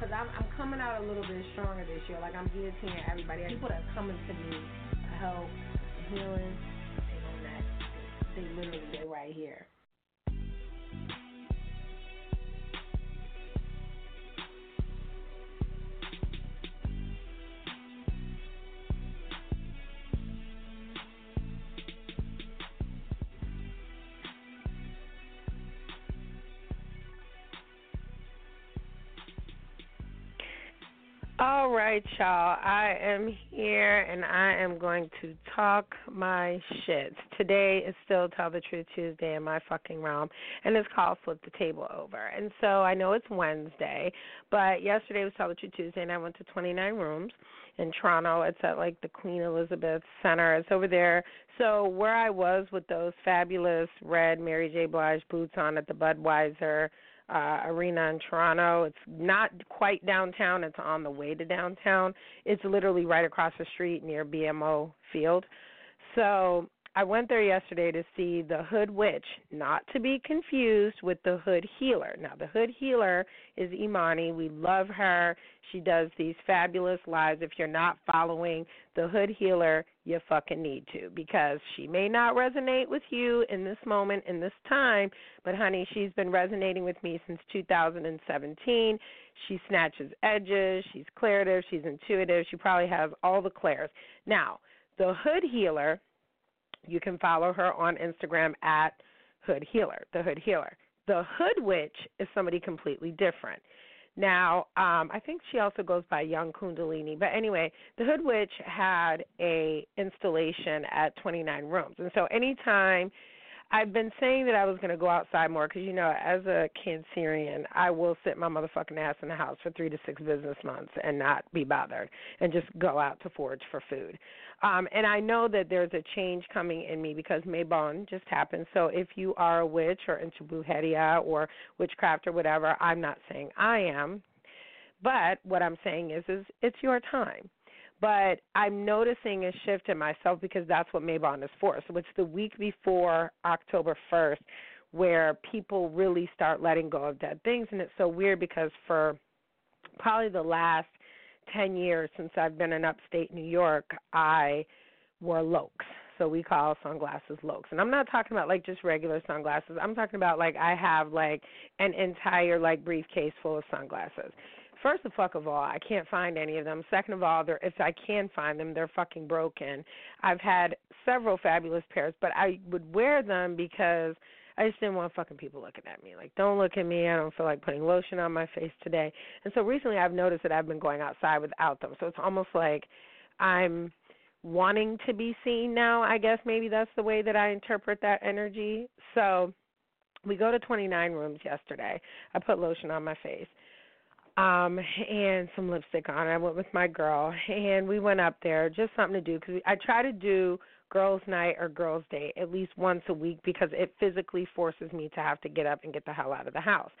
Cause I'm I'm coming out a little bit stronger this year. Like I'm guillotining everybody. People that are coming to me help, healing, they don't. They literally they right here. All right, y'all. I am here and I am going to talk my shit. Today is still Tell the Truth Tuesday in my fucking realm, and it's called Flip the Table Over. And so I know it's Wednesday, but yesterday was Tell the Truth Tuesday, and I went to 29 rooms in Toronto. It's at like the Queen Elizabeth Center. It's over there. So where I was with those fabulous red Mary J. Blige boots on at the Budweiser uh, arena in Toronto. It's not quite downtown, it's on the way to downtown. It's literally right across the street near BMO Field. So I went there yesterday to see the Hood Witch, not to be confused with the Hood Healer. Now, the Hood Healer is Imani. We love her. She does these fabulous lives. If you're not following the Hood Healer, you fucking need to because she may not resonate with you in this moment, in this time, but honey, she's been resonating with me since 2017. She snatches edges, she's clairative, she's intuitive, she probably has all the clairs. Now, the Hood Healer you can follow her on Instagram at Hood Healer, the Hood Healer. The Hood Witch is somebody completely different. Now, um, I think she also goes by Young Kundalini. But anyway, the Hood Witch had a installation at 29 rooms, and so anytime I've been saying that I was going to go outside more because, you know, as a Cancerian, I will sit my motherfucking ass in the house for three to six business months and not be bothered and just go out to forage for food. Um, and I know that there's a change coming in me because Mabon just happened. So if you are a witch or into Brujeria or witchcraft or whatever, I'm not saying I am. But what I'm saying is, is it's your time but I'm noticing a shift in myself because that's what Mabon is for. So it's the week before October 1st where people really start letting go of dead things. And it's so weird because for probably the last 10 years since I've been in upstate New York, I wore locs. So we call sunglasses locs. And I'm not talking about like just regular sunglasses. I'm talking about like I have like an entire like briefcase full of sunglasses first of fuck of all, I can't find any of them. Second of all, they're if I can find them, they're fucking broken. I've had several fabulous pairs, but I would wear them because I just didn't want fucking people looking at me. Like, don't look at me. I don't feel like putting lotion on my face today. And so recently I've noticed that I've been going outside without them. So it's almost like I'm wanting to be seen now. I guess maybe that's the way that I interpret that energy. So we go to 29 rooms yesterday. I put lotion on my face um and some lipstick on. I went with my girl and we went up there just something to do cuz I try to do girls night or girls day at least once a week because it physically forces me to have to get up and get the hell out of the house.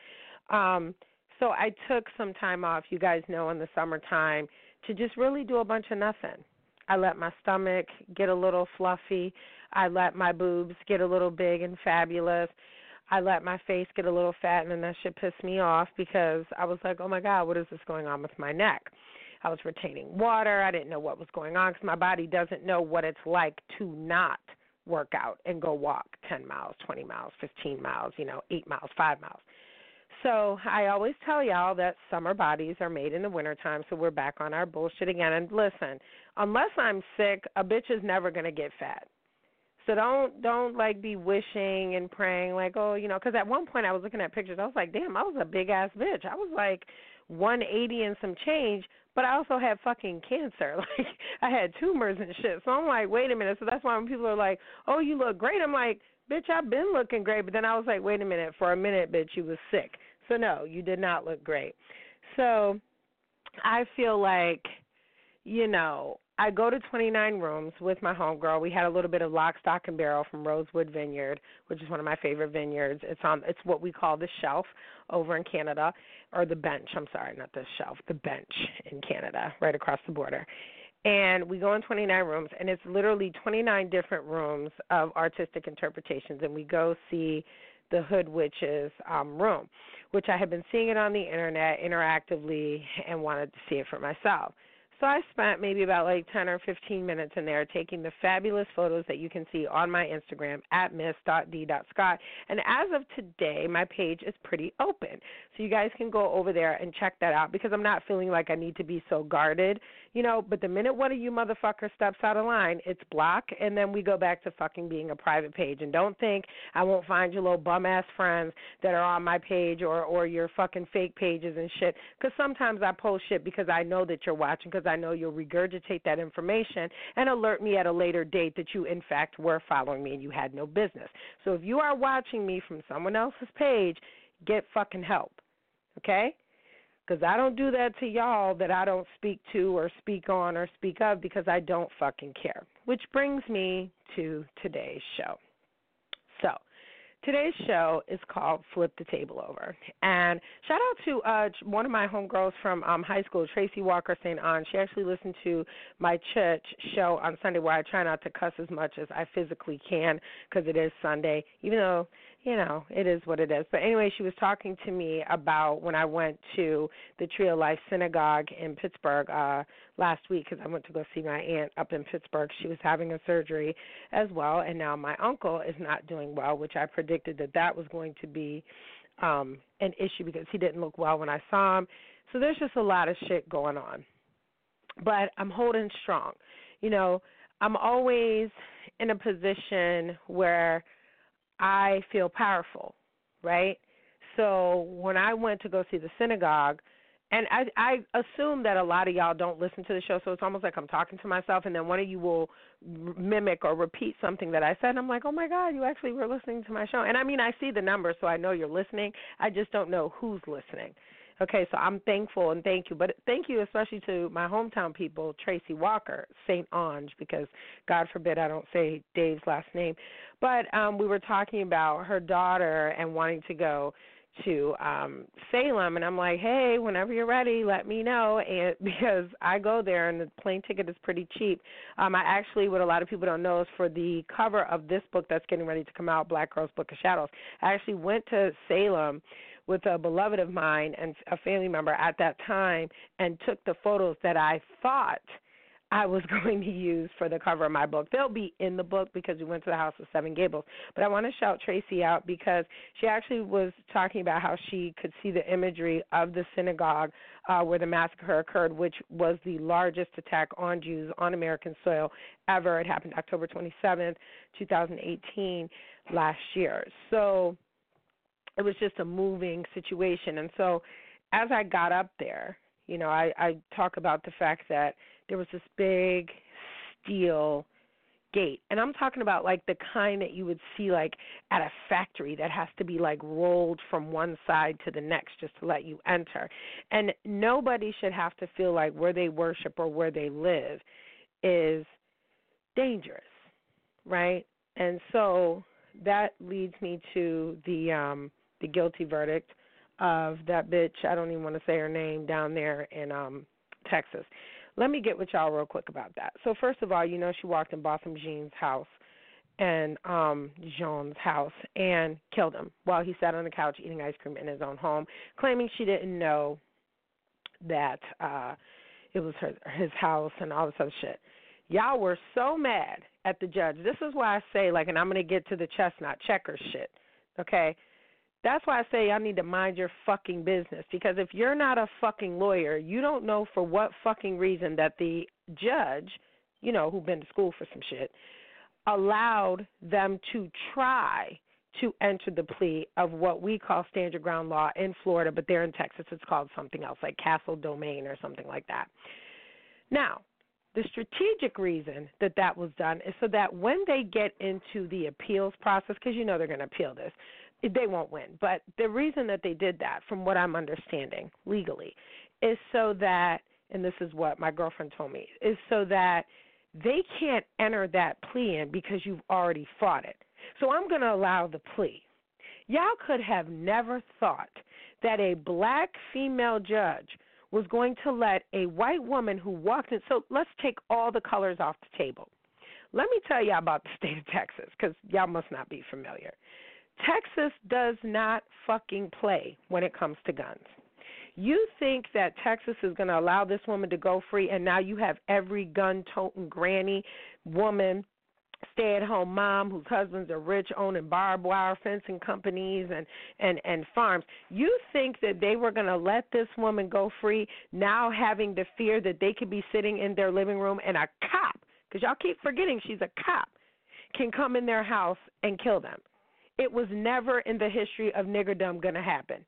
Um so I took some time off, you guys know in the summertime to just really do a bunch of nothing. I let my stomach get a little fluffy. I let my boobs get a little big and fabulous I let my face get a little fat, and then that shit pissed me off because I was like, oh my God, what is this going on with my neck? I was retaining water. I didn't know what was going on because my body doesn't know what it's like to not work out and go walk 10 miles, 20 miles, 15 miles, you know, 8 miles, 5 miles. So I always tell y'all that summer bodies are made in the wintertime, so we're back on our bullshit again. And listen, unless I'm sick, a bitch is never gonna get fat. So don't don't like be wishing and praying like oh you know because at one point I was looking at pictures I was like damn I was a big ass bitch. I was like 180 and some change but I also had fucking cancer. Like I had tumors and shit. So I'm like wait a minute. So that's why when people are like oh you look great I'm like bitch I've been looking great. But then I was like wait a minute. For a minute bitch you was sick. So no you did not look great. So I feel like you know I go to 29 rooms with my homegirl. We had a little bit of lock, stock, and barrel from Rosewood Vineyard, which is one of my favorite vineyards. It's on. It's what we call the shelf over in Canada, or the bench. I'm sorry, not the shelf, the bench in Canada, right across the border. And we go in 29 rooms, and it's literally 29 different rooms of artistic interpretations. And we go see the Hood Witches um, room, which I had been seeing it on the internet interactively and wanted to see it for myself. So I spent maybe about like 10 or 15 minutes in there taking the fabulous photos that you can see on my Instagram at miss.d.scott. And as of today, my page is pretty open. So you guys can go over there and check that out because I'm not feeling like I need to be so guarded, you know. But the minute one of you motherfuckers steps out of line, it's block, and then we go back to fucking being a private page. And don't think I won't find your little bum ass friends that are on my page or or your fucking fake pages and shit. Because sometimes I post shit because I know that you're watching because I know you'll regurgitate that information and alert me at a later date that you, in fact, were following me and you had no business. So if you are watching me from someone else's page, get fucking help. Okay? Because I don't do that to y'all that I don't speak to or speak on or speak of because I don't fucking care. Which brings me to today's show. So, Today's show is called Flip the Table Over. And shout out to uh, one of my homegirls from um, high school, Tracy Walker St. Anne. She actually listened to my church show on Sunday where I try not to cuss as much as I physically can because it is Sunday, even though you know, it is what it is. But anyway, she was talking to me about when I went to the Tree of Life Synagogue in Pittsburgh uh last week because I went to go see my aunt up in Pittsburgh. She was having a surgery as well, and now my uncle is not doing well, which I predicted that that was going to be um an issue because he didn't look well when I saw him. So there's just a lot of shit going on. But I'm holding strong. You know, I'm always in a position where I feel powerful, right? So when I went to go see the synagogue, and I I assume that a lot of y'all don't listen to the show, so it's almost like I'm talking to myself, and then one of you will mimic or repeat something that I said, and I'm like, oh my God, you actually were listening to my show. And I mean, I see the numbers, so I know you're listening. I just don't know who's listening. Okay, so I'm thankful and thank you. But thank you especially to my hometown people, Tracy Walker, St. Ange, because God forbid I don't say Dave's last name. But um we were talking about her daughter and wanting to go to um Salem and I'm like, "Hey, whenever you're ready, let me know." And because I go there and the plane ticket is pretty cheap. Um I actually what a lot of people don't know is for the cover of this book that's getting ready to come out, Black Girls Book of Shadows. I actually went to Salem with a beloved of mine and a family member at that time and took the photos that I thought I was going to use for the cover of my book. They'll be in the book because we went to the House of Seven Gables. But I want to shout Tracy out because she actually was talking about how she could see the imagery of the synagogue uh, where the massacre occurred, which was the largest attack on Jews on American soil ever. It happened October 27th, 2018, last year. So it was just a moving situation. And so as I got up there, you know, I, I talk about the fact that there was this big steel gate. And I'm talking about like the kind that you would see like at a factory that has to be like rolled from one side to the next just to let you enter. And nobody should have to feel like where they worship or where they live is dangerous, right? And so that leads me to the um the guilty verdict of that bitch. I don't even want to say her name down there in um Texas. Let me get with y'all real quick about that. So first of all, you know she walked in Botham Jean's house and um Jean's house and killed him while he sat on the couch eating ice cream in his own home, claiming she didn't know that uh it was her his house and all this other shit. Y'all were so mad at the judge. This is why I say like and I'm gonna get to the chess not checker shit. Okay? That's why I say y'all need to mind your fucking business because if you're not a fucking lawyer, you don't know for what fucking reason that the judge, you know, who've been to school for some shit, allowed them to try to enter the plea of what we call stand your ground law in Florida, but there in Texas it's called something else, like castle domain or something like that. Now, the strategic reason that that was done is so that when they get into the appeals process, because you know they're going to appeal this, they won't win. But the reason that they did that, from what I'm understanding legally, is so that, and this is what my girlfriend told me, is so that they can't enter that plea in because you've already fought it. So I'm going to allow the plea. Y'all could have never thought that a black female judge was going to let a white woman who walked in. So let's take all the colors off the table. Let me tell y'all about the state of Texas because y'all must not be familiar. Texas does not fucking play when it comes to guns. You think that Texas is going to allow this woman to go free, and now you have every gun toting granny woman stay at home mom whose husbands are rich owning barbed wire fencing companies and and and farms you think that they were going to let this woman go free now having the fear that they could be sitting in their living room and a cop because y'all keep forgetting she's a cop can come in their house and kill them it was never in the history of niggerdom going to happen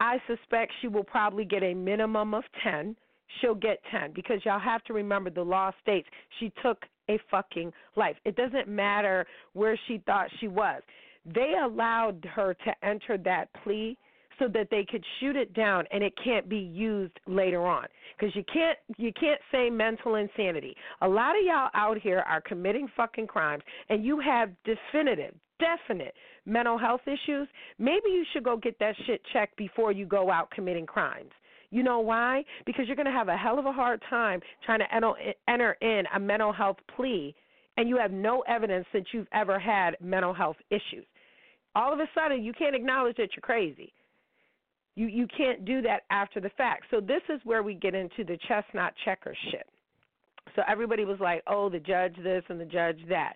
i suspect she will probably get a minimum of 10 she'll get 10 because y'all have to remember the law states she took a fucking life. It doesn't matter where she thought she was. They allowed her to enter that plea so that they could shoot it down and it can't be used later on because you can't you can't say mental insanity a lot of y'all out here are committing fucking crimes and you have definitive definite mental health issues maybe you should go get that shit checked before you go out committing crimes you know why? Because you're going to have a hell of a hard time trying to enter in a mental health plea and you have no evidence that you've ever had mental health issues. All of a sudden, you can't acknowledge that you're crazy. You you can't do that after the fact. So this is where we get into the chess not checker shit. So everybody was like, "Oh, the judge this and the judge that."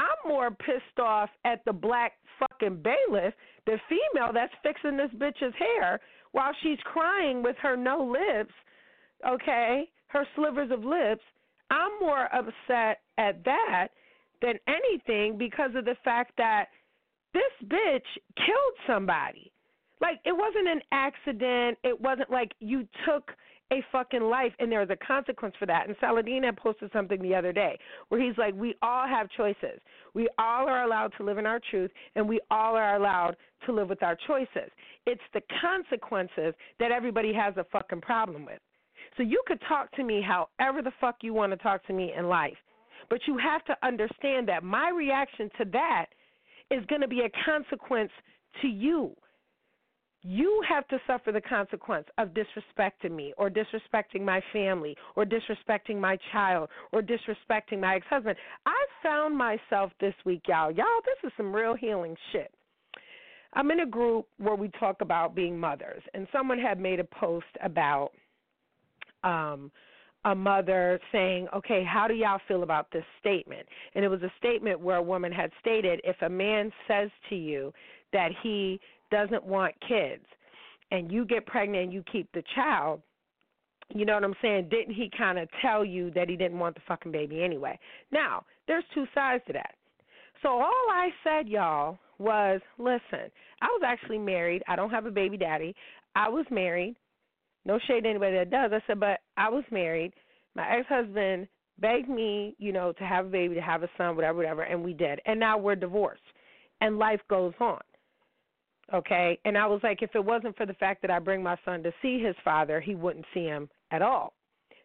I'm more pissed off at the black fucking bailiff, the female that's fixing this bitch's hair while she's crying with her no lips, okay, her slivers of lips, I'm more upset at that than anything because of the fact that this bitch killed somebody. Like it wasn't an accident. It wasn't like you took a fucking life and there's a consequence for that. And Saladin had posted something the other day where he's like, We all have choices. We all are allowed to live in our truth and we all are allowed to live with our choices. It's the consequences that everybody has a fucking problem with. So you could talk to me however the fuck you want to talk to me in life. But you have to understand that my reaction to that is going to be a consequence to you you have to suffer the consequence of disrespecting me or disrespecting my family or disrespecting my child or disrespecting my ex-husband. I found myself this week, y'all. Y'all, this is some real healing shit. I'm in a group where we talk about being mothers, and someone had made a post about um a mother saying, "Okay, how do y'all feel about this statement?" And it was a statement where a woman had stated, "If a man says to you that he doesn't want kids and you get pregnant and you keep the child, you know what I'm saying? Didn't he kind of tell you that he didn't want the fucking baby anyway? Now, there's two sides to that. So all I said, y'all, was listen, I was actually married. I don't have a baby daddy. I was married. No shade to anybody that does. I said, but I was married. My ex husband begged me, you know, to have a baby, to have a son, whatever, whatever, and we did. And now we're divorced. And life goes on okay? And I was like, if it wasn't for the fact that I bring my son to see his father, he wouldn't see him at all.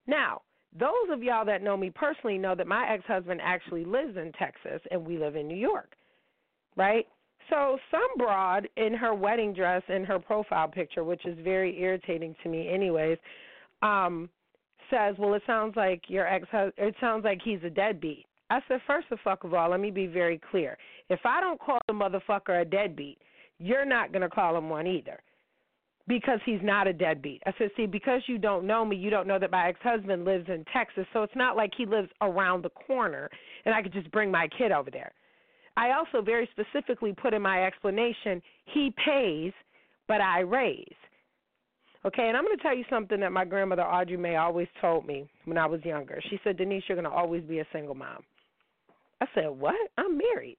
Now, those of y'all that know me personally know that my ex husband actually lives in Texas and we live in New York, right? So, some broad in her wedding dress in her profile picture, which is very irritating to me, anyways, um, says, Well, it sounds like your ex husband, it sounds like he's a deadbeat. I said, First of fuck of all, let me be very clear. If I don't call the motherfucker a deadbeat, you're not going to call him one either because he's not a deadbeat. I said, see, because you don't know me, you don't know that my ex husband lives in Texas, so it's not like he lives around the corner and I could just bring my kid over there. I also very specifically put in my explanation, he pays, but I raise. Okay, and I'm going to tell you something that my grandmother Audrey May always told me when I was younger. She said, Denise, you're going to always be a single mom. I said, What? I'm married.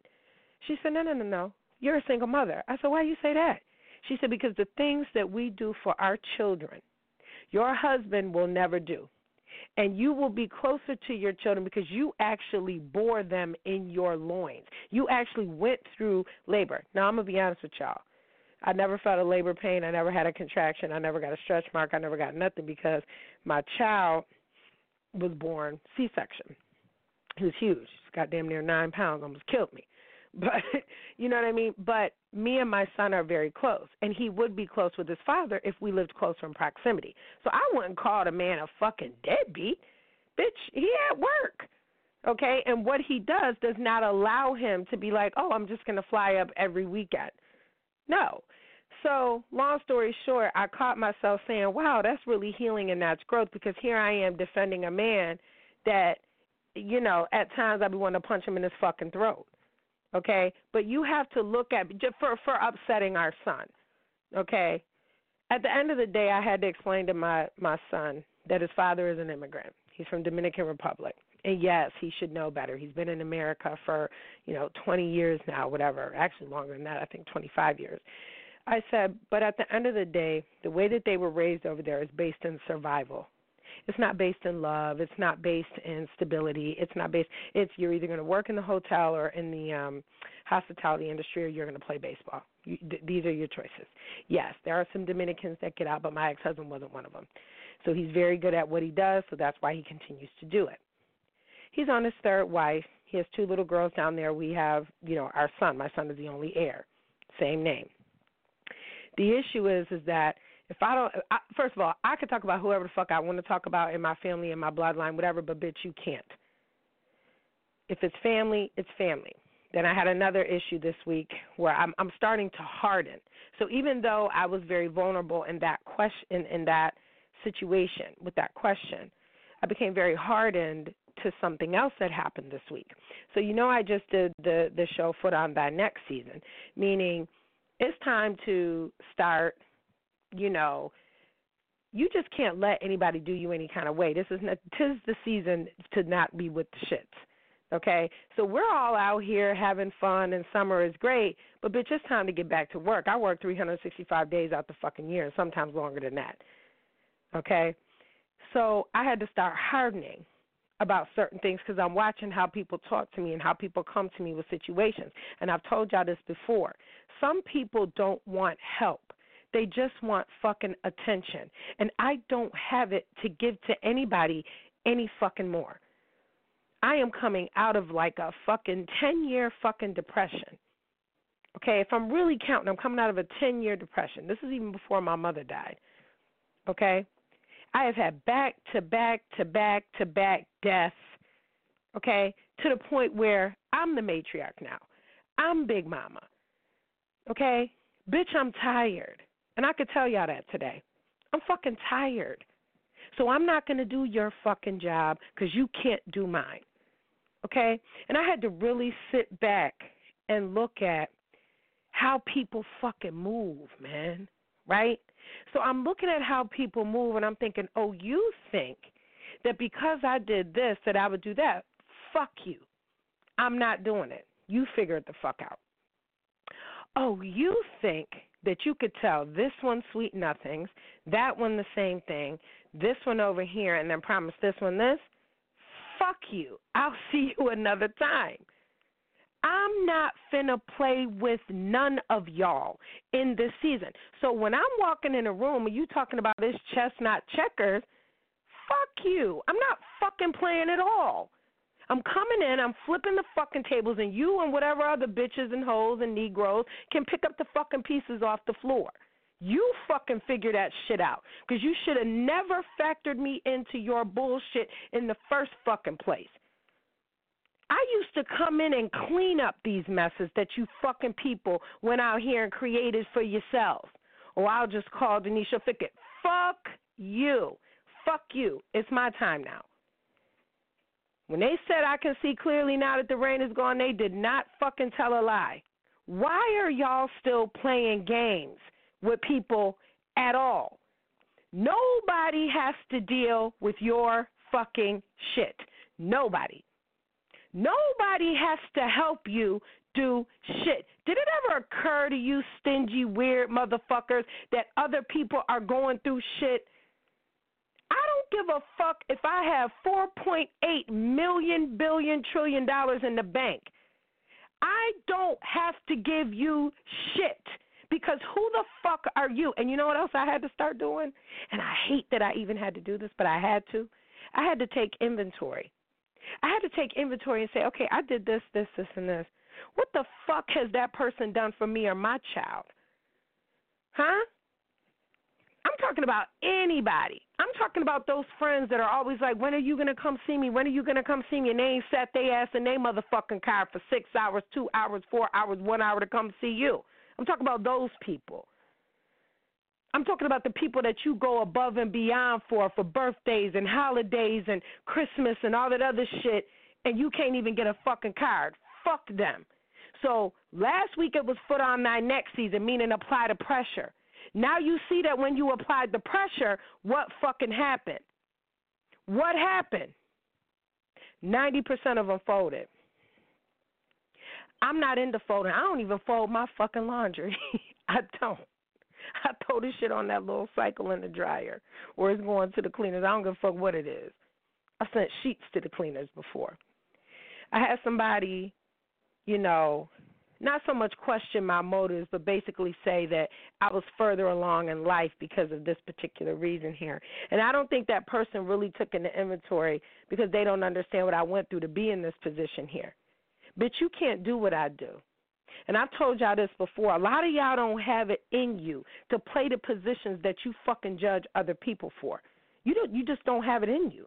She said, No, no, no, no. You're a single mother. I said, Why do you say that? She said, Because the things that we do for our children, your husband will never do. And you will be closer to your children because you actually bore them in your loins. You actually went through labor. Now, I'm going to be honest with y'all. I never felt a labor pain. I never had a contraction. I never got a stretch mark. I never got nothing because my child was born C section. He was huge. He's got damn near nine pounds, almost killed me. But you know what I mean? But me and my son are very close. And he would be close with his father if we lived closer in proximity. So I wouldn't call the man a fucking deadbeat. Bitch, he at work. Okay? And what he does does not allow him to be like, Oh, I'm just gonna fly up every weekend. No. So, long story short, I caught myself saying, wow, that's really healing and that's growth because here I am defending a man that, you know, at times I'd be wanting to punch him in his fucking throat. Okay? But you have to look at, for, for upsetting our son. Okay? At the end of the day, I had to explain to my, my son that his father is an immigrant. He's from Dominican Republic. And yes, he should know better. He's been in America for, you know, 20 years now, whatever. Actually, longer than that, I think 25 years. I said, but at the end of the day, the way that they were raised over there is based in survival. It's not based in love. It's not based in stability. It's not based. It's you're either going to work in the hotel or in the um hospitality industry, or you're going to play baseball. You, th- these are your choices. Yes, there are some Dominicans that get out, but my ex-husband wasn't one of them. So he's very good at what he does. So that's why he continues to do it. He's on his third wife. He has two little girls down there. We have, you know, our son. My son is the only heir. Same name. The issue is is that if I don't, I, first of all, I could talk about whoever the fuck I want to talk about in my family, in my bloodline, whatever, but bitch, you can't. If it's family, it's family. Then I had another issue this week where I'm I'm starting to harden. So even though I was very vulnerable in that question in, that situation with that question, I became very hardened to something else that happened this week. So you know I just did the the show Foot on Thy Neck season, meaning it's time to start, you know, you just can't let anybody do you any kind of way. This is not, tis the season to not be with the shits. Okay, so we're all out here having fun, and summer is great. But bitch, it's time to get back to work. I work 365 days out the fucking year, and sometimes longer than that. Okay, so I had to start hardening about certain things because I'm watching how people talk to me and how people come to me with situations. And I've told y'all this before. Some people don't want help. They just want fucking attention. And I don't have it to give to anybody any fucking more. I am coming out of like a fucking 10 year fucking depression. Okay, if I'm really counting, I'm coming out of a 10 year depression. This is even before my mother died. Okay? I have had back to back to back to back deaths, okay, to the point where I'm the matriarch now. I'm Big Mama. Okay? Bitch, I'm tired. And I could tell y'all that today. I'm fucking tired. So I'm not going to do your fucking job because you can't do mine. Okay? And I had to really sit back and look at how people fucking move, man. Right? So I'm looking at how people move and I'm thinking, oh, you think that because I did this that I would do that? Fuck you. I'm not doing it. You figure it the fuck out. Oh, you think that you could tell this one sweet nothings, that one the same thing, this one over here, and then promise this one this? Fuck you. I'll see you another time. I'm not finna play with none of y'all in this season. So when I'm walking in a room and you talking about this chess not checkers, fuck you. I'm not fucking playing at all. I'm coming in, I'm flipping the fucking tables, and you and whatever other bitches and hoes and Negroes can pick up the fucking pieces off the floor. You fucking figure that shit out. Because you should have never factored me into your bullshit in the first fucking place. I used to come in and clean up these messes that you fucking people went out here and created for yourselves. Or I'll just call Denisha Fickett. Fuck you. Fuck you. It's my time now. When they said I can see clearly now that the rain is gone, they did not fucking tell a lie. Why are y'all still playing games with people at all? Nobody has to deal with your fucking shit. Nobody. Nobody has to help you do shit. Did it ever occur to you, stingy, weird motherfuckers, that other people are going through shit? Give a fuck if I have 4.8 million billion trillion dollars in the bank. I don't have to give you shit because who the fuck are you? And you know what else I had to start doing? And I hate that I even had to do this, but I had to. I had to take inventory. I had to take inventory and say, okay, I did this, this, this, and this. What the fuck has that person done for me or my child? Huh? I'm talking about anybody. I'm talking about those friends that are always like, when are you going to come see me? When are you going to come see me? And they ain't sat their ass in their motherfucking car for six hours, two hours, four hours, one hour to come see you. I'm talking about those people. I'm talking about the people that you go above and beyond for, for birthdays and holidays and Christmas and all that other shit, and you can't even get a fucking card. Fuck them. So last week it was foot on thy neck season, meaning apply the pressure. Now you see that when you applied the pressure, what fucking happened? What happened? 90% of them folded. I'm not into folding. I don't even fold my fucking laundry. I don't. I throw this shit on that little cycle in the dryer or it's going to the cleaners. I don't give a fuck what it is. I sent sheets to the cleaners before. I had somebody, you know, not so much question my motives, but basically say that I was further along in life because of this particular reason here. And I don't think that person really took into inventory because they don't understand what I went through to be in this position here. But you can't do what I do. And I've told y'all this before. A lot of y'all don't have it in you to play the positions that you fucking judge other people for. You don't. You just don't have it in you.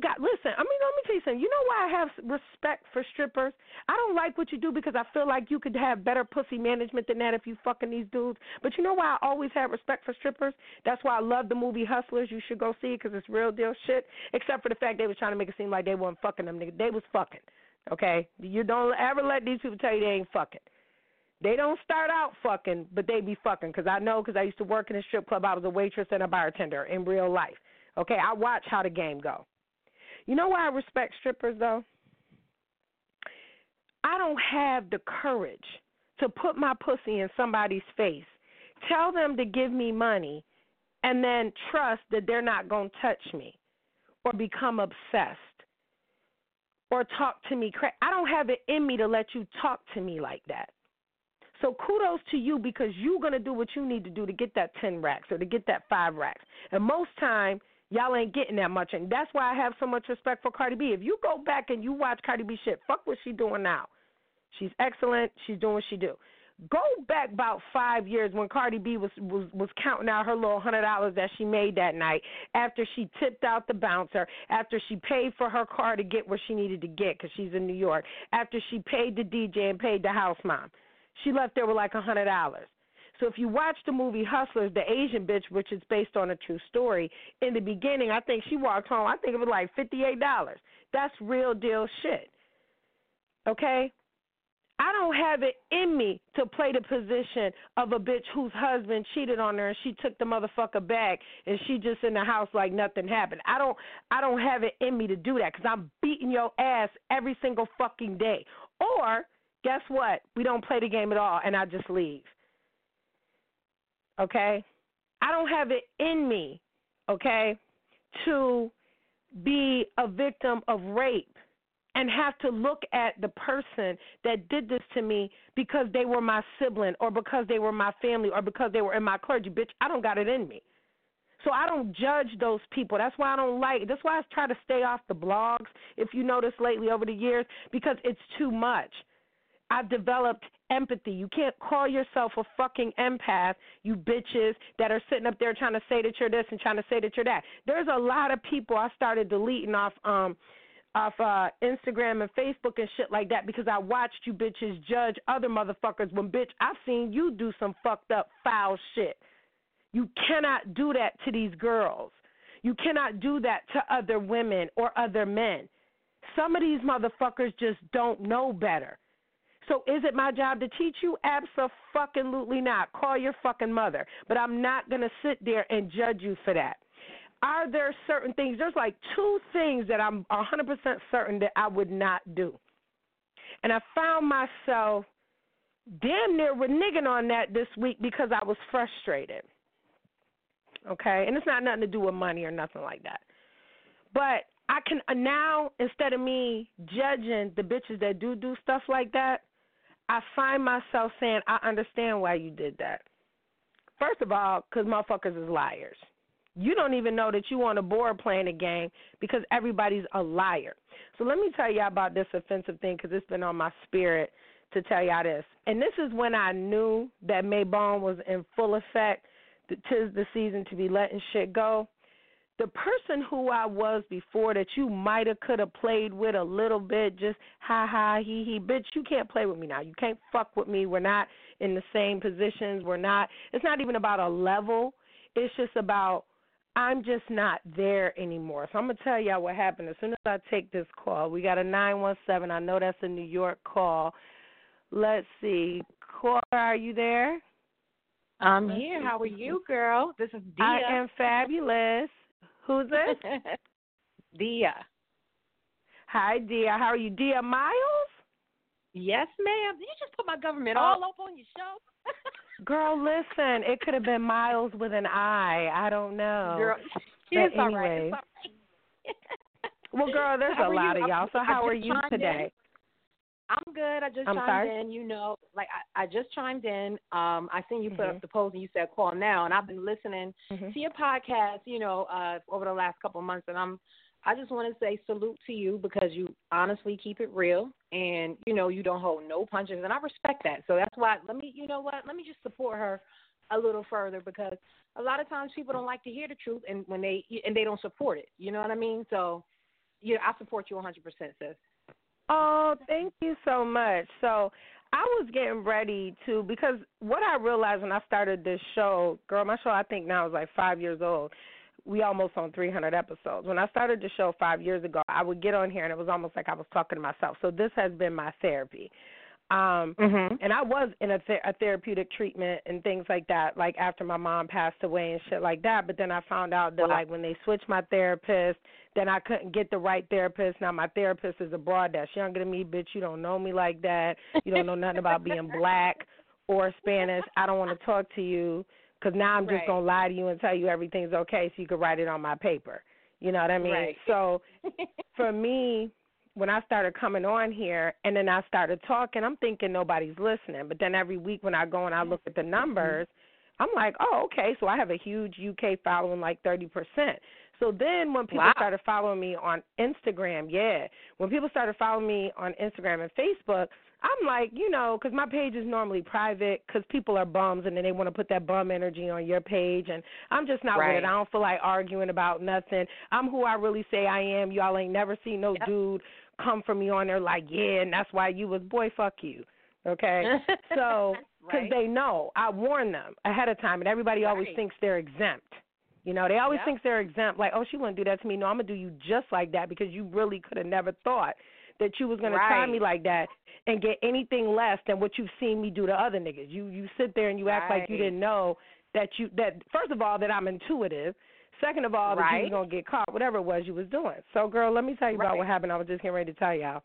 Got. Listen, I mean, let me tell you something. You know why I have respect for strippers? I don't like what you do because I feel like you could have better pussy management than that if you fucking these dudes. But you know why I always have respect for strippers? That's why I love the movie Hustlers. You should go see it because it's real deal shit. Except for the fact they was trying to make it seem like they weren't fucking them. They was fucking. Okay, you don't ever let these people tell you they ain't fucking. They don't start out fucking, but they be fucking. Cause I know, cause I used to work in a strip club. I was a waitress and a bartender in real life. Okay, I watch how the game go. You know why I respect strippers though? I don't have the courage to put my pussy in somebody's face, tell them to give me money, and then trust that they're not going to touch me or become obsessed or talk to me. I don't have it in me to let you talk to me like that. So kudos to you because you're going to do what you need to do to get that 10 racks or to get that 5 racks. And most time y'all ain't getting that much and that's why I have so much respect for Cardi B. If you go back and you watch Cardi B shit, fuck what she doing now. She's excellent. She's doing what she do. Go back about five years when Cardi B was was was counting out her little hundred dollars that she made that night after she tipped out the bouncer, after she paid for her car to get where she needed to get because she's in New York, after she paid the DJ and paid the house mom. She left there with like a hundred dollars. So if you watch the movie Hustlers, the Asian bitch, which is based on a true story, in the beginning, I think she walked home. I think it was like fifty eight dollars. That's real deal shit. Okay, I don't have it in me to play the position of a bitch whose husband cheated on her and she took the motherfucker back and she just in the house like nothing happened. I don't I don't have it in me to do that cuz I'm beating your ass every single fucking day. Or guess what? We don't play the game at all and I just leave. Okay? I don't have it in me, okay, to be a victim of rape and have to look at the person that did this to me because they were my sibling or because they were my family or because they were in my clergy. Bitch, I don't got it in me. So I don't judge those people. That's why I don't like. That's why I try to stay off the blogs. If you notice lately over the years, because it's too much. I've developed empathy. You can't call yourself a fucking empath, you bitches that are sitting up there trying to say that you're this and trying to say that you're that. There's a lot of people I started deleting off um off uh, Instagram and Facebook and shit like that because I watched you bitches judge other motherfuckers when bitch I've seen you do some fucked up foul shit. You cannot do that to these girls. You cannot do that to other women or other men. Some of these motherfuckers just don't know better. So is it my job to teach you? Absolutely not. Call your fucking mother. But I'm not going to sit there and judge you for that. Are there certain things? There's like two things that I'm 100% certain that I would not do. And I found myself damn near reneging on that this week because I was frustrated. Okay? And it's not nothing to do with money or nothing like that. But I can uh, now instead of me judging the bitches that do do stuff like that, I find myself saying, I understand why you did that. First of all, because motherfuckers is liars. You don't even know that you on a board playing a game because everybody's a liar. So let me tell y'all about this offensive thing because it's been on my spirit to tell y'all this. And this is when I knew that Mabon was in full effect. Tis the season to be letting shit go the person who I was before that you might have could have played with a little bit, just ha ha he he, bitch, you can't play with me now. You can't fuck with me. We're not in the same positions. We're not. It's not even about a level. It's just about I'm just not there anymore. So I'm gonna tell y'all what happened as soon as I take this call. We got a nine one seven. I know that's a New York call. Let's see, Cora, are you there? I'm here. How are you, girl? This is Dia. I am fabulous. Who's this? Dia. Hi, Dia. How are you, Dia Miles? Yes, ma'am. Did you just put my government oh. all up on your show? Girl, listen. It could have been Miles with an I. I don't know. Girl, it's all right. It's all right. well, girl, there's how a lot you? of y'all. So how are you today? I'm good. I just I'm chimed sorry? in. You know, like I, I just chimed in. Um, I seen you put mm-hmm. up the post and you said call now, and I've been listening mm-hmm. to your podcast. You know, uh, over the last couple of months, and I'm. I just want to say salute to you because you honestly keep it real, and you know you don't hold no punches, and I respect that. So that's why. Let me, you know what? Let me just support her a little further because a lot of times people don't like to hear the truth, and when they and they don't support it. You know what I mean? So, yeah, I support you 100%, sis. Oh, thank you so much. So I was getting ready to because what I realized when I started this show, girl, my show I think now is like five years old. We almost on 300 episodes. When I started the show five years ago, I would get on here and it was almost like I was talking to myself. So this has been my therapy. Um mm-hmm. and I was in a, th- a therapeutic treatment and things like that like after my mom passed away and shit like that, but then I found out that wow. like when they switched my therapist, then I couldn't get the right therapist. Now my therapist is abroad that's younger than me, bitch, you don't know me like that. You don't know nothing about being black or Spanish. I don't want to talk to you cuz now I'm just right. going to lie to you and tell you everything's okay so you can write it on my paper. You know what I mean? Right. So for me, when I started coming on here and then I started talking, I'm thinking nobody's listening. But then every week when I go and I look at the mm-hmm. numbers, I'm like, oh, okay, so I have a huge UK following, like 30%. So then when people wow. started following me on Instagram, yeah, when people started following me on Instagram and Facebook, I'm like, you know, because my page is normally private because people are bums and then they want to put that bum energy on your page. And I'm just not right. with it. I don't feel like arguing about nothing. I'm who I really say I am. Y'all ain't never seen no yep. dude come for me on there like, yeah, and that's why you was, boy, fuck you. Okay? so, because right. they know. I warn them ahead of time, and everybody always thinks they're exempt. You know, they always Yep. think they're exempt. Like, oh, she wouldn't do that to me. No, I'm gonna do you just like that because you really could have never thought that you was gonna try me like that and get anything less than what you've seen me do to other niggas. You you sit there and you act like you didn't know that you that first of all that I'm intuitive. Second of all, that you was gonna get caught, whatever it was you was doing. So, girl, let me tell you about what happened. I was just getting ready to tell y'all.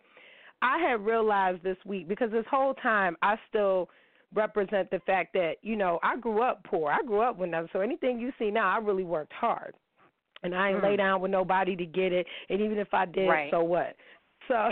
I had realized this week because this whole time I still represent the fact that you know I grew up poor. I grew up with nothing. So anything you see now, I really worked hard, and I ain't Mm. lay down with nobody to get it. And even if I did, Right. so what? So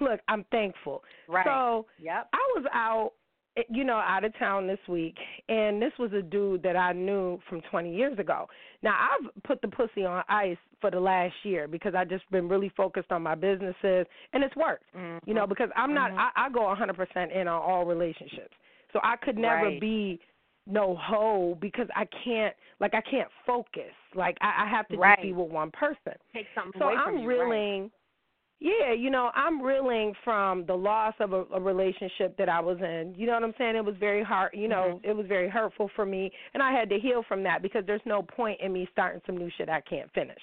look, I'm thankful. Right. So yep. I was out, eh, you know, out of town this week, and this was a dude that I knew from 20 years ago. Now I've put the pussy on ice for the last year because I just been really focused on my businesses, and it's worked. Mm-hmm. You know, because I'm not, Mhm. I, I go 100% in on all relationships, so I could never Right. be no hoe because I can't, like, I can't focus. Like I, I have to Right. just be with one person. Take something So away I'm from you. reeling. Yeah, you know, I'm reeling from the loss of a, a relationship that I was in. You know what I'm saying? It was very hard, you know, Mhm. it was very hurtful for me, and I had to heal from that because there's no point in me starting some new shit I can't finish.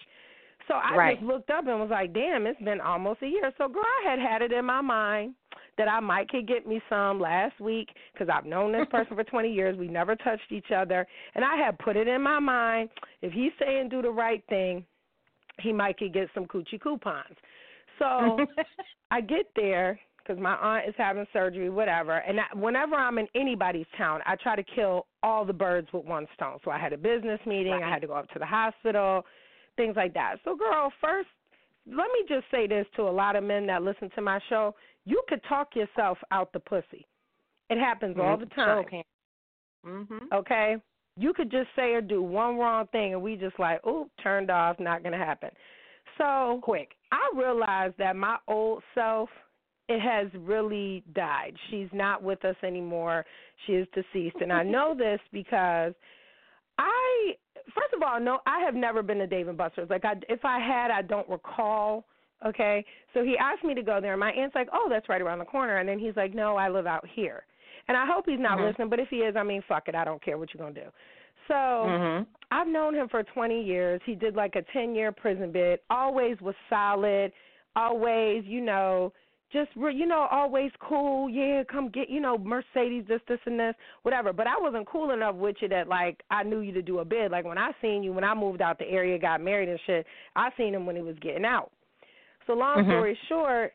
So I Right. just looked up and was like, "Damn, it's been almost a year." So girl, I had had it in my mind that I might could get me some last week because I've known this person for 20 years. We never touched each other, and I had put it in my mind if he's saying do the right thing, he might could get some coochie coupons. So I get there because my aunt is having surgery, whatever. And I, whenever I'm in anybody's town, I try to kill all the birds with one stone. So I had a business meeting, I had to go up to the hospital, things like that. So, girl, first, let me just say this to a lot of men that listen to my show: you could talk yourself out the pussy. It happens all the time. Okay. Mhm. Okay? You could just say or do one wrong thing and we just like, oop, turned off, not gonna happen. So Quick. I realized that my old self it has really died. She's not with us anymore. She is deceased. And I know this because I first of all, no I have never been to Dave and Buster's. Like I if I had I don't recall. Okay. So he asked me to go there and my aunt's like, Oh, that's right around the corner and then he's like, No, I live out here. And I hope he's not Mhm. listening, but if he is, I mean, fuck it, I don't care what you're gonna do. So Mhm. I've known him for 20 years. He did like a 10 year prison bid. Always was solid. Always, you know, just re- you know, always cool. Yeah, come get you know Mercedes, this, this, and this, whatever. But I wasn't cool enough with you that like I knew you to do a bid. Like when I seen you when I moved out the area, got married and shit. I seen him when he was getting out. So long Mhm. story short,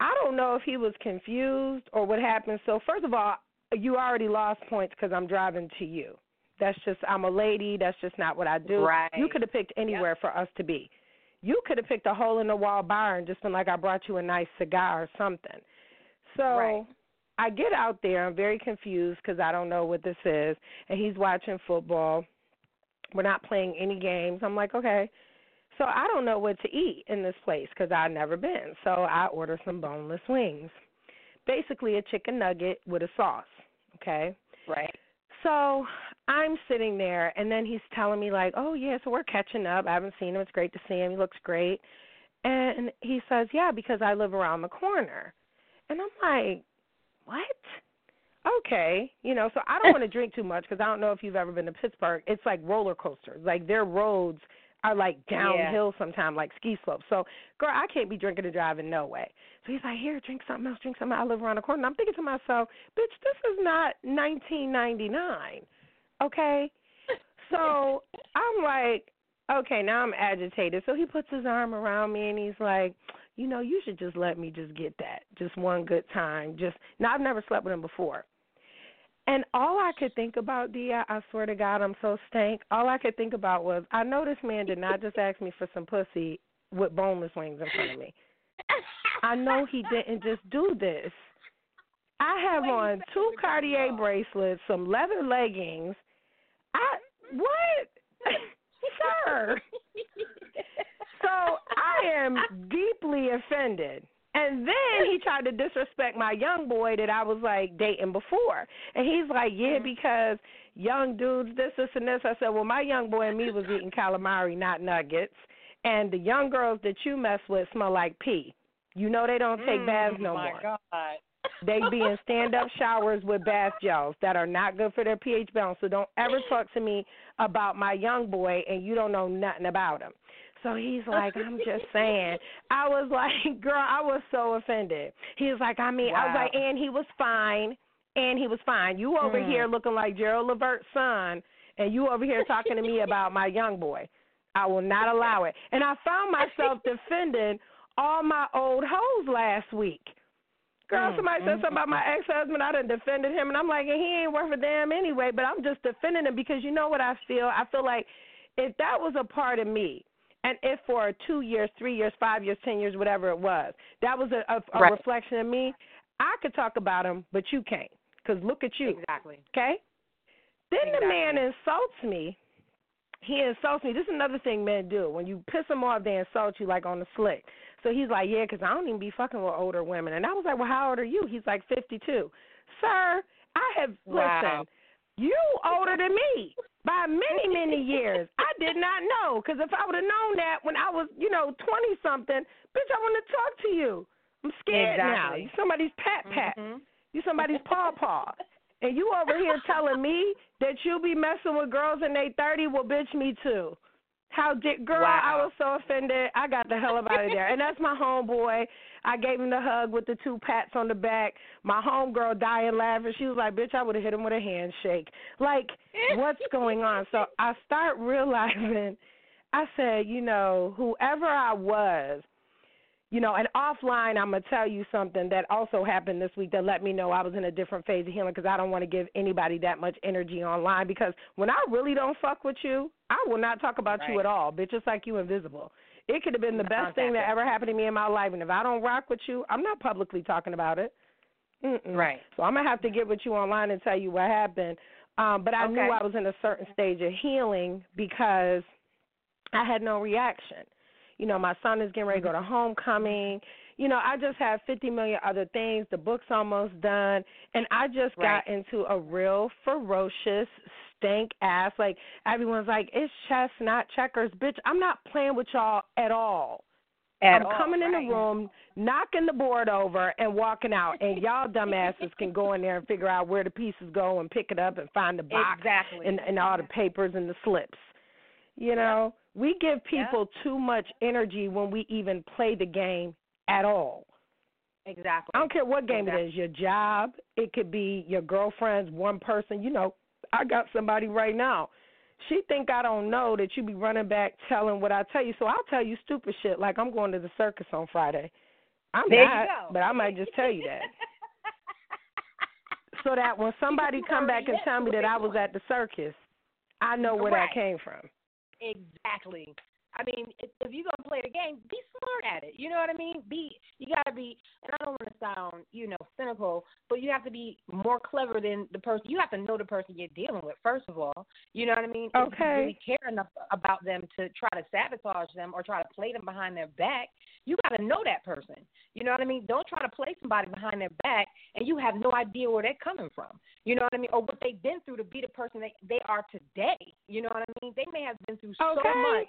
I don't know if he was confused or what happened. So first of all, you already lost points because I'm driving to you. That's just I'm a lady. That's just not what I do. Right. You could have picked anywhere for us to be. You could have picked a hole in the wall bar and just been like, I brought you a nice cigar or something. So Right. I get out there. I'm very confused because I don't know what this is, and he's watching football. We're not playing any games. I'm like, okay. So I don't know what to eat in this place because I've never been. So I order some boneless wings, basically a chicken nugget with a sauce. Okay. Right. So I'm sitting there, and then he's telling me like, "Oh yeah, so we're catching up. I haven't seen him. It's great to see him. He looks great." And he says, "Yeah, because I live around the corner." And I'm like, "What?" Okay, you know. So I don't want to drink too much because I don't know if you've ever been to Pittsburgh. It's like roller coasters. Like their roads are like downhill sometimes, like ski slopes. So, girl, I can't be drinking and driving no way. So he's like, "Here, drink something else. Drink something. Else. I live around the corner." And I'm thinking to myself, "Bitch, this is not 1999." Okay. So I'm like, okay, now I'm agitated. So he puts his arm around me and he's like, you know, you should just let me just get that, just one good time. Just now, I've never slept with him before. And all I could think about, Dia, I swear to God, I'm so stank. All I could think about was, I know this man did not just ask me for some pussy with boneless wings in front of me. I know he didn't just do this. I have on two Cartier bracelets, some leather leggings. I what, sir? So I am deeply offended. And then he tried to disrespect my young boy that I was like dating before. And he's like, Yeah, because young dudes, this, this, and this. I said, Well, my young boy and me was eating calamari, not nuggets. And the young girls that you mess with smell like pee. You know they don't take baths no Mm, my more. God. They be in stand up showers with bath gels that are not good for their pH balance. So don't ever talk to me about my young boy and you don't know nothing about him. So he's like, I'm just saying. I was like, girl, I was so offended. He was like, I mean, I was like, and he was fine, and he was fine. You over Mm. here looking like Gerald Levert's son, and you over here talking to me about my young boy. I will not allow it. And I found myself defending all my old hoes last week. Girl, Mm, somebody said mm, something about my ex husband. I done defended him, and I'm like, and he ain't worth a damn anyway. But I'm just defending him because you know what I feel. I feel like if that was a part of me, and if for two years, three years, five years, ten years, whatever it was, that was a, a, a Right. reflection of me. I could talk about him, but you can't, because look at you. Exactly. Okay. Then the man insults me. He insults me. This is another thing men do. When you piss them off, they insult you like on the slick. So he's like, yeah, 'cause I don't even be fucking with older women. And I was like, well, how old are you? He's like 52. Sir, I have Wow. listen. You older than me. by many, many years. I did not know because if I would have known that when I was, you know, twenty something, bitch, I want to talk to you. I'm scared exactly. now. You somebody's pat pat. Mhm. You somebody's paw paw. And you over here telling me that you be messing with girls in their thirty? Well, bitch, me too. How did girl? I was so offended. I got the hell up out of there. And that's my homeboy. I gave him the hug with the two pats on the back. My homegirl dying laughing. She was like, "Bitch, I would have hit him with a handshake." Like, what's going on? So I start realizing. I said, you know, whoever I was, you know, and offline, I'm gonna tell you something that also happened this week that let me know I was in a different phase of healing because I don't want to give anybody that much energy online because when I really don't fuck with you, I will not talk about you at all, bitch. It's like you invisible. It could have been the best thing that ever happened to me in my life, and if I don't rock with you, I'm not publicly talking about it. Mm-mm. Right. So I'm gonna have to get with you online and tell you what happened. Um, but I knew I was in a certain stage of healing because I had no reaction. You know, my son is getting ready to go to homecoming. You know, I just have 50 million other things. The book's almost done. And I just got into a real ferocious stank ass. Like, everyone's like, it's chess, not checkers. Bitch, I'm not playing with y'all at all. At I'm all, coming in right. the room, knocking the board over, and walking out. And y'all dumbasses can go in there and figure out where the pieces go and pick it up and find the box Exactly. and, and all the papers and the slips. You know, we give people too much energy when we even play the game at all. exactly. I don't care what game Exactly. it is your job, it could be your girlfriend's one person. You know, I got somebody right now. She think I don't know that you be running back telling what I tell you. So I'll tell you stupid shit like I'm going to the circus on Friday. I'm There not, but I might just tell you that. so that when somebody come back and tell me that I was at the circus, I know where Right. that came from. Exactly. I mean, if, if you're gonna play the game, be smart at it. You know what I mean? Be you gotta be. And I don't want to sound, you know, cynical, but you have to be more clever than the person. You have to know the person you're dealing with first of all. You know what I mean? If you Okay. really care enough about them to try to sabotage them or try to play them behind their back, you got to know that person. You know what I mean? Don't try to play somebody behind their back and you have no idea where they're coming from. You know what I mean? Or what they've been through to be the person they they are today. You know what I mean? They may have been through so much.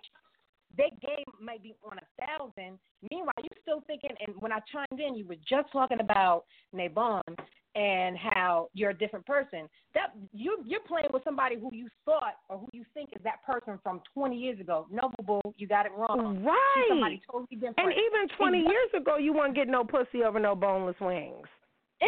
Their game might be on a thousand. Meanwhile, you're still thinking. And when I chimed in, you were just talking about Mabon and how you're a different person. That you you're playing with somebody who you thought or who you think is that person from 20 years ago. No, boo, you got it wrong. She's Right. somebody totally different. And even 20 Exactly. years ago, you wouldn't get no pussy over no boneless wings.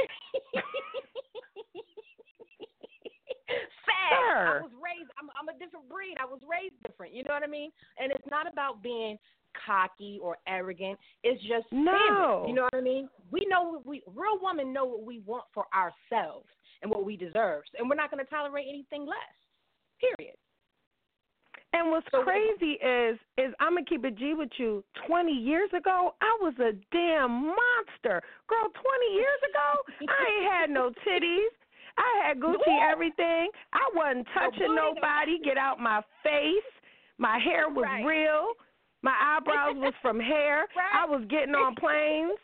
Sure. I was raised. I'm, I'm a different breed. I was raised different. You know what I mean? And it's not about being cocky or arrogant. It's just No. You know what I mean? We know what we real women know what we want for ourselves and what we deserve, and we're not going to tolerate anything less. Period. And what's So- crazy is, is I'm gonna keep it G with you. Twenty years ago, I was a damn monster, girl. Twenty years ago, I ain't had no titties. I had Gucci No. everything. I wasn't touching nobody. Get out my face. My hair was Right. real. My eyebrows was from hair. Right. I was getting on planes,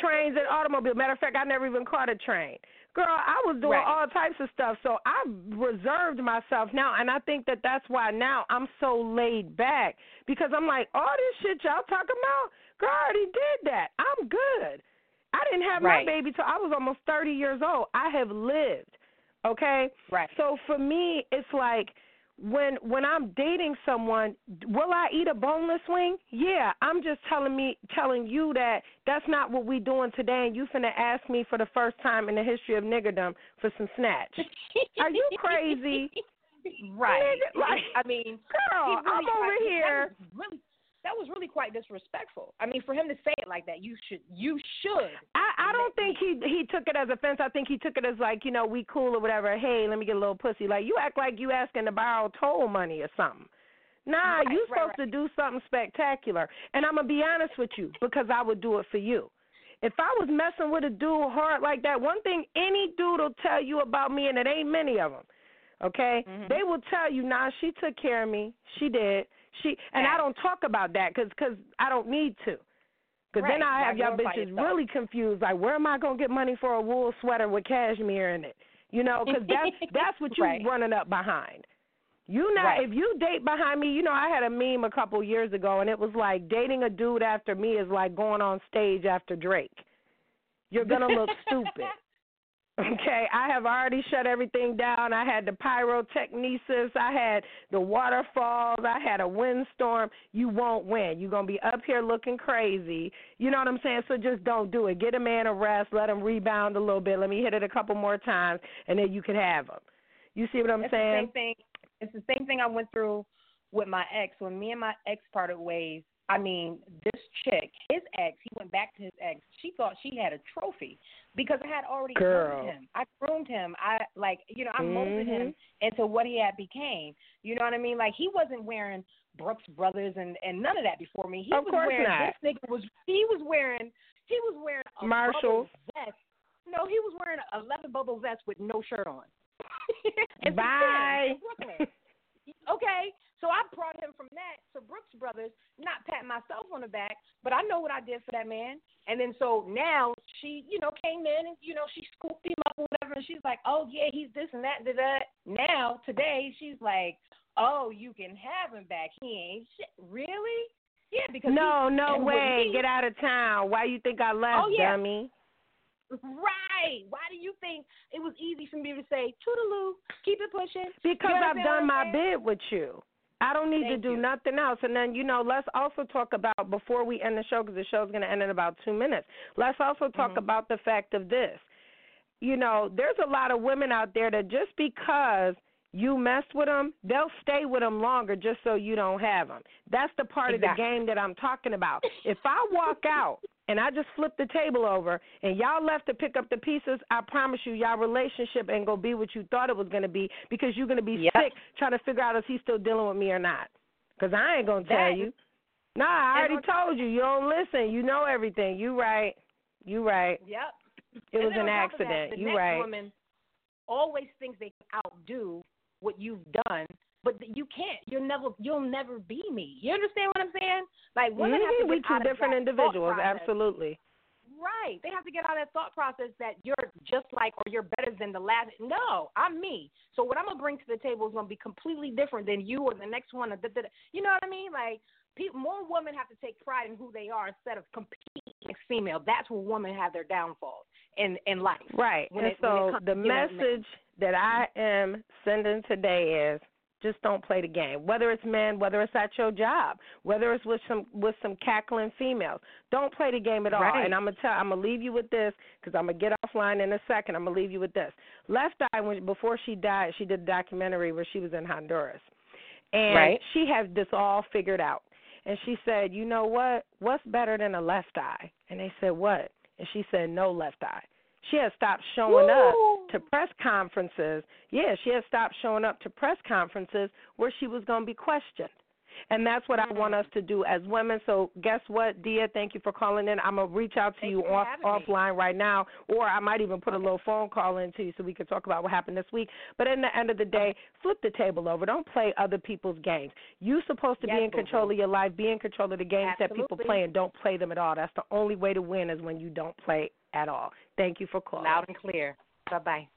trains, and automobiles. Matter of fact, I never even caught a train. Girl, I was doing Right. all types of stuff. So I reserved myself now, and I think that that's why now I'm so laid back because I'm like, all this shit y'all talking about, girl, I already did that. I'm good. I didn't have Right. my baby till I was almost 30 years old. I have lived. Okay? Right. So for me, it's like when when I'm dating someone, will I eat a boneless wing? Yeah, I'm just telling me telling you that that's not what we doing today, and you finna ask me for the first time in the history of niggerdom for some snatch. Are you crazy? Right. Nigga, like- I mean, Girl, really I'm over here. Really, that was really quite disrespectful. I mean, for him to say it like that, you should, you should. I, I don't think he he took it as offense. I think he took it as like, you know, we cool or whatever. Hey, let me get a little pussy. Like you act like you asking to borrow toll money or something. Nah, Right, you right, supposed to do something spectacular. And I'm gonna be honest with you because I would do it for you. If I was messing with a dude hard like that, one thing any dude will tell you about me, and it ain't many of them. Okay, Mhm. they will tell you, nah, she took care of me. She did. She and I don't talk about that because cause I don't need to. Because then I have y'all bitches really confused. Like, where am I gonna get money for a wool sweater with cashmere in it? You know, because that's that's what you Right. running up behind. You know, Right. if you date behind me, you know I had a meme a couple years ago and it was like dating a dude after me is like going on stage after Drake. You're gonna look stupid. Okay, I have already shut everything down. I had the pyrotechnesis, I had the waterfalls, I had a windstorm. You won't win. You're gonna be up here looking crazy. You know what I'm saying? So just don't do it. Get a man a rest, let him rebound a little bit. Let me hit it a couple more times, and then you can have him. You see what I'm it's saying? the same thing. It's the same thing I went through with my ex when me and my ex parted ways. I mean, this chick, his ex, he went back to his ex. She thought she had a trophy because I had already Girl. groomed him. I groomed him. I like, you know, I molded Mhm. him into what he had became. You know what I mean? Like he wasn't wearing Brooks Brothers and and none of that before me. He Of was course wearing not. this nigga was he was wearing he was wearing a Marshalls. bubble vest. No, he was wearing a leather bubble vest with no shirt on. Bye. Tim's in Brooklyn. Okay, so I brought him from that to Brooks Brothers, not patting myself on the back, but I know what I did for that man. And then so now she, you know, came in and you know she scooped him up or whatever, and she's like, oh yeah, he's this and that, and that. Now today she's like, oh, you can have him back. He ain't shit. Really? Yeah, because No, no way. Get out of town. Why you think I left, Oh, yeah. dummy? Right. Why do you think it was easy for me to say toodaloo, keep it pushing? Because I've done my bid with you. I don't need to do you. nothing else. And then, you know, let's also talk about, before we end the show, because the show's going to end in about two minutes, let's also talk Mhm. about the fact of this. You know, there's a lot of women out there that just because you messed with them, they'll stay with them longer just so you don't have them. That's the part of the game that I'm talking about. If I walk out and I just flipped the table over and y'all left to pick up the pieces, I promise you, y'all relationship ain't gonna be what you thought it was gonna be because you're gonna be Yep. sick trying to figure out if he's still dealing with me or not. Because I ain't gonna tell That you. Nah, I already told you. You don't listen. You know everything. You right. You right. Yep. It And was an of that, accident. the you next right. Woman always thinks they can outdo what you've done, but you can't. You'll never. You'll never be me. You understand what I'm saying? Like women have to mm-hmm, get we two different individuals. Absolutely. Right. They have to get out of that thought process that you're just like or you're better than the last. No, I'm me. So what I'm gonna bring to the table is gonna be completely different than you or the next one. Or da, da, da. You know what I mean? Like people, more women have to take pride in who they are instead of competing against female. That's where women have their downfalls in in life. Right. when and it- so the message that I am sending today is just don't play the game. Whether it's men, whether it's at your job, whether it's with some with some cackling females, don't play the game at all. Right. And I'm gonna tell, I'm gonna leave you with this because I'm gonna get offline in a second. I'm gonna leave you with this. Left Eye, when before she died, she did a documentary where she was in Honduras, and Right. she had this all figured out. And she said, "You know what? What's better than a left eye?" And they said, "What?" And she said, "No left eye." She had stopped showing up to press conferences. Yeah, she had stopped showing up to press conferences where she was going to be questioned. And that's what I want us to do as women. So guess what, Dia? Thank you for calling in. I'm gonna reach out to Thank you you off having me. offline right now, or I might even put a little phone call in to you so we can talk about what happened this week. But in the end of the day, flip the table over. Don't play other people's games. You're supposed to be in control of your life. Be in control of the games that people play, and don't play them at all. That's the only way to win is when you don't play at all. Thank you for calling. Loud and clear. Bye bye.